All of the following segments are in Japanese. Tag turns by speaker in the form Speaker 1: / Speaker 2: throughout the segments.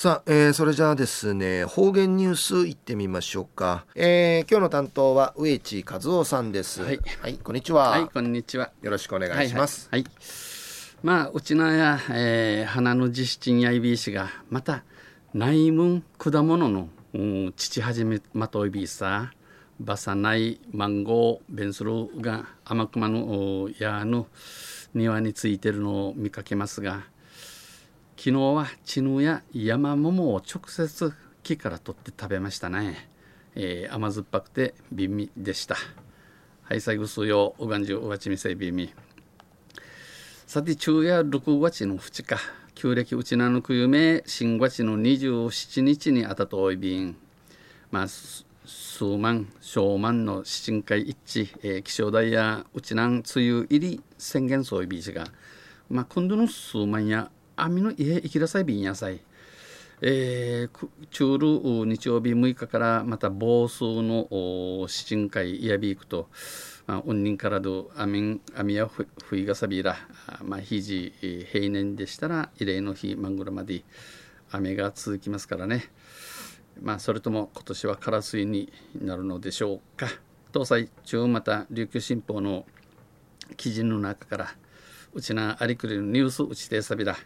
Speaker 1: さあ、えー、それじゃあですね、方言ニュースいってみましょうか。えー、今日の担当は植地和夫さんです。
Speaker 2: はい、
Speaker 1: はい、こんにちは。
Speaker 2: はい、こんにちは。
Speaker 1: よろしくお願いします。
Speaker 2: はい、はいはい、まあ、うちのや、えー、花の実質やいびいしが、また、内門果物の、うん、父はじめまといびいさ、バサナイマンゴーベンスルが天熊のやの庭についてるのを見かけますが、昨日はチヌや山桃を直接木から取って食べましたね、えー、甘酸っぱくて美味でした。はい最後数曜おがんじゅうおわちみせいびみさて昼夜6月の2日旧暦うちなのくゆめ新月の27日にあたとおいびん。まあ数万小万の七人会一致、えー、気象台やうちなん梅雨入り宣言そういびしがまあ今度の数万や網の家行きなさい便野菜えー、中ル日曜日6日からまた房数の七人会イヤビークと、まあ、運人からどアミンアミヤフイガサビラ、まあ、ひじ平年でしたら慰霊の日マングラまで雨が続きますからね。まあそれとも今年はカラスイになるのでしょうか。東西中また琉球新報の記事の中からうちなありくりのニュースうちてさびら。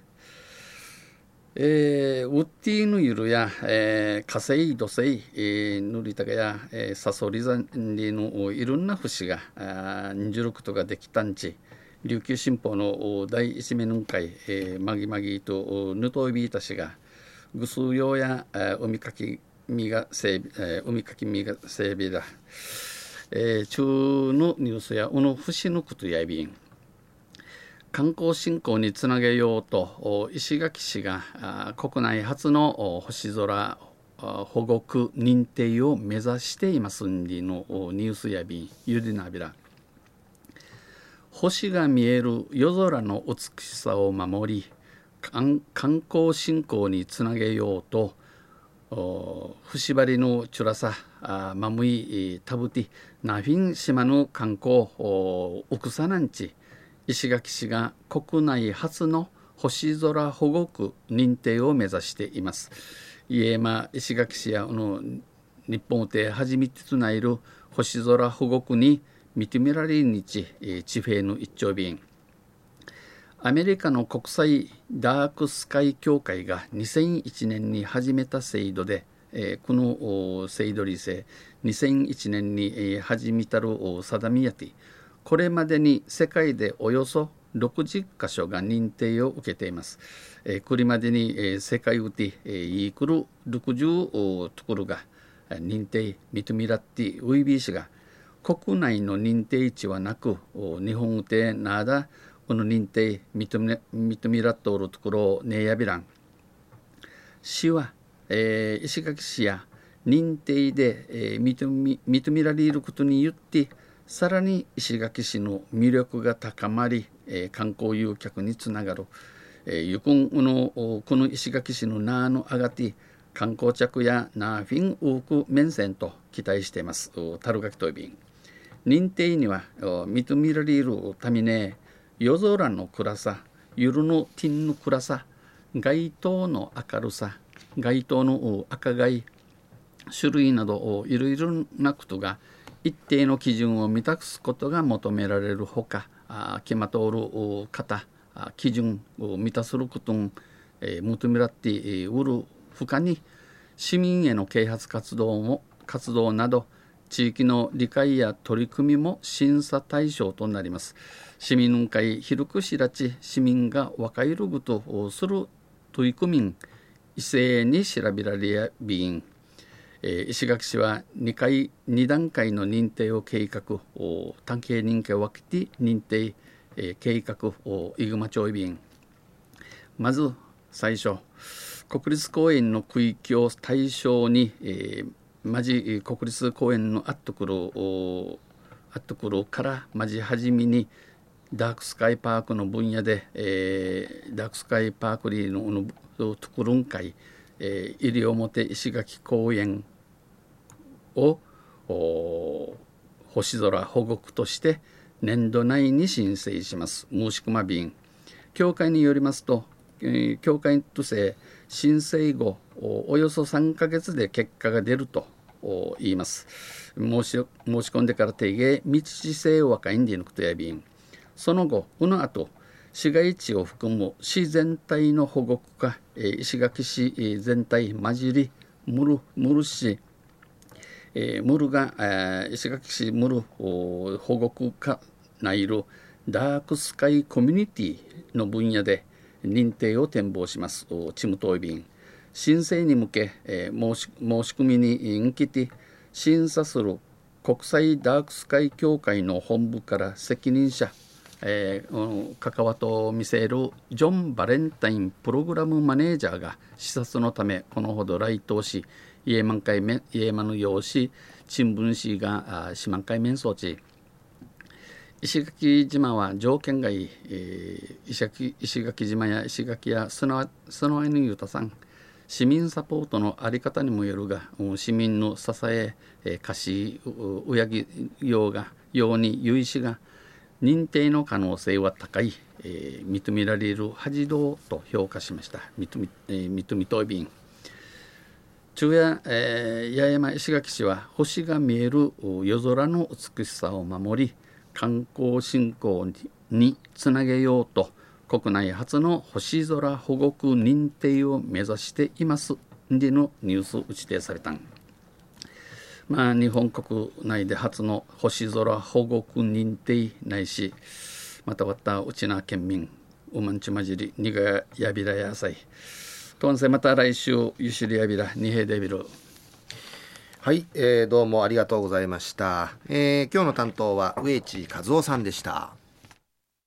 Speaker 2: えー、ウッディヌイルや、えー、火星土星、えー、ヌリタカや、えー、サソリザンリのいろんな節が二十六とができたんち。琉球新報の第一面の会、えー、マギマギとヌトイビータ氏がぐすうようや、えー、海かきみが整備、えー、海かきみが整備だ、えー、中のニュースやうの節のことやびん。観光振興につなげようと石垣市が国内初の星空保護区認定を目指していますんでのニュースやびゆりなびら星が見える夜空の美しさを守り観光振興につなげようと節張りのチュラサマムイタブティナフィン島の観光奥さなんち石垣市が国内初の星空保護区認定を目指しています。家山石垣市やの日本で初めてとないる星空保護区に認められる日地平の一丁便アメリカの国際ダークスカイ協会が2001年に始めた制度で、えこの制度理性2001年に始めたる定めやてこれまでに世界でおよそ60カ所が認定を受けています。えー、これまでに、えー、世界うて、えー、イークル60ところが認定認めらってウイビー氏が国内の認定値はなく日本うてなだこの認定認め認めらっとおるところをねやびらん市は、えー、石垣市や認定で、えー、認め認められることによってさらに石垣市の魅力が高まり、えー、観光誘客につながる、えー、ゆくんのこの石垣市のナーのあがて観光着やナーフィンウーク面線と期待しています。タルガキトイビン認定には認められるためね夜空の暗さ夜のティンの暗さ街灯の明るさ街灯の赤貝種類などいろいろなことが一定の基準を満たすことが求められるほか決まっておる方基準を満たすることを、えー、求められておるほかに市民への啓発活動も活動など地域の理解や取り組みも審査対象となります。市民の会広く知らち市民が若いることする取り組み異性に調べられやびんえー、石垣市は2回2段階の認定を計画を単形認可を分けて認定、えー、計画をイグマ町便まず最初国立公園の区域を対象に、えー、まじ国立公園のあっところあっところからまじはじめにダークスカイパークの分野で、えー、ダークスカイパークリーののところん会、えー、西表石垣公園を星空保護区として年度内に申請します。申し込ま便協会によりますと、えー、協会として申請後およそ3ヶ月で結果が出ると言います。申し申し込んでから定義道地性若いんでいのくとやびん。その後この後市街地を含む市全体の保護区か石垣市全体混じりムルムル市ムルが、石垣市ムル保護区か内るダークスカイコミュニティの分野で認定を展望します。チムトイビン申請に向け、申し込みに向けて審査する国際ダークスカイ協会の本部から責任者、えー、関わと見せるジョン・バレンタインプログラムマネージャーが視察のためこのほど来島し家満開家満の用紙新聞紙が四万回面装置石垣島は条件がいい、えー、石垣石垣島や石垣やスノワイヌユタさん市民サポートの在り方にもよるが市民の支ええ貸しうやぎようがように有意志が認定の可能性は高い、えー、認められる恥道と評価しました認め、えー、認めといびん昼夜、えー、八重山石垣市は星が見える夜空の美しさを守り観光振興につなげようと国内初の星空保護区認定を目指しています。でのニュース打ち定されたん。まあ日本国内で初の星空保護区認定ないしまたわったうちな県民うまんちまじりにがやびらやさい。今世また来週ゆしりやびら二平デビル。
Speaker 1: はい、えー、どうもありがとうございました、えー、今日の担当は植地和夫さんでした。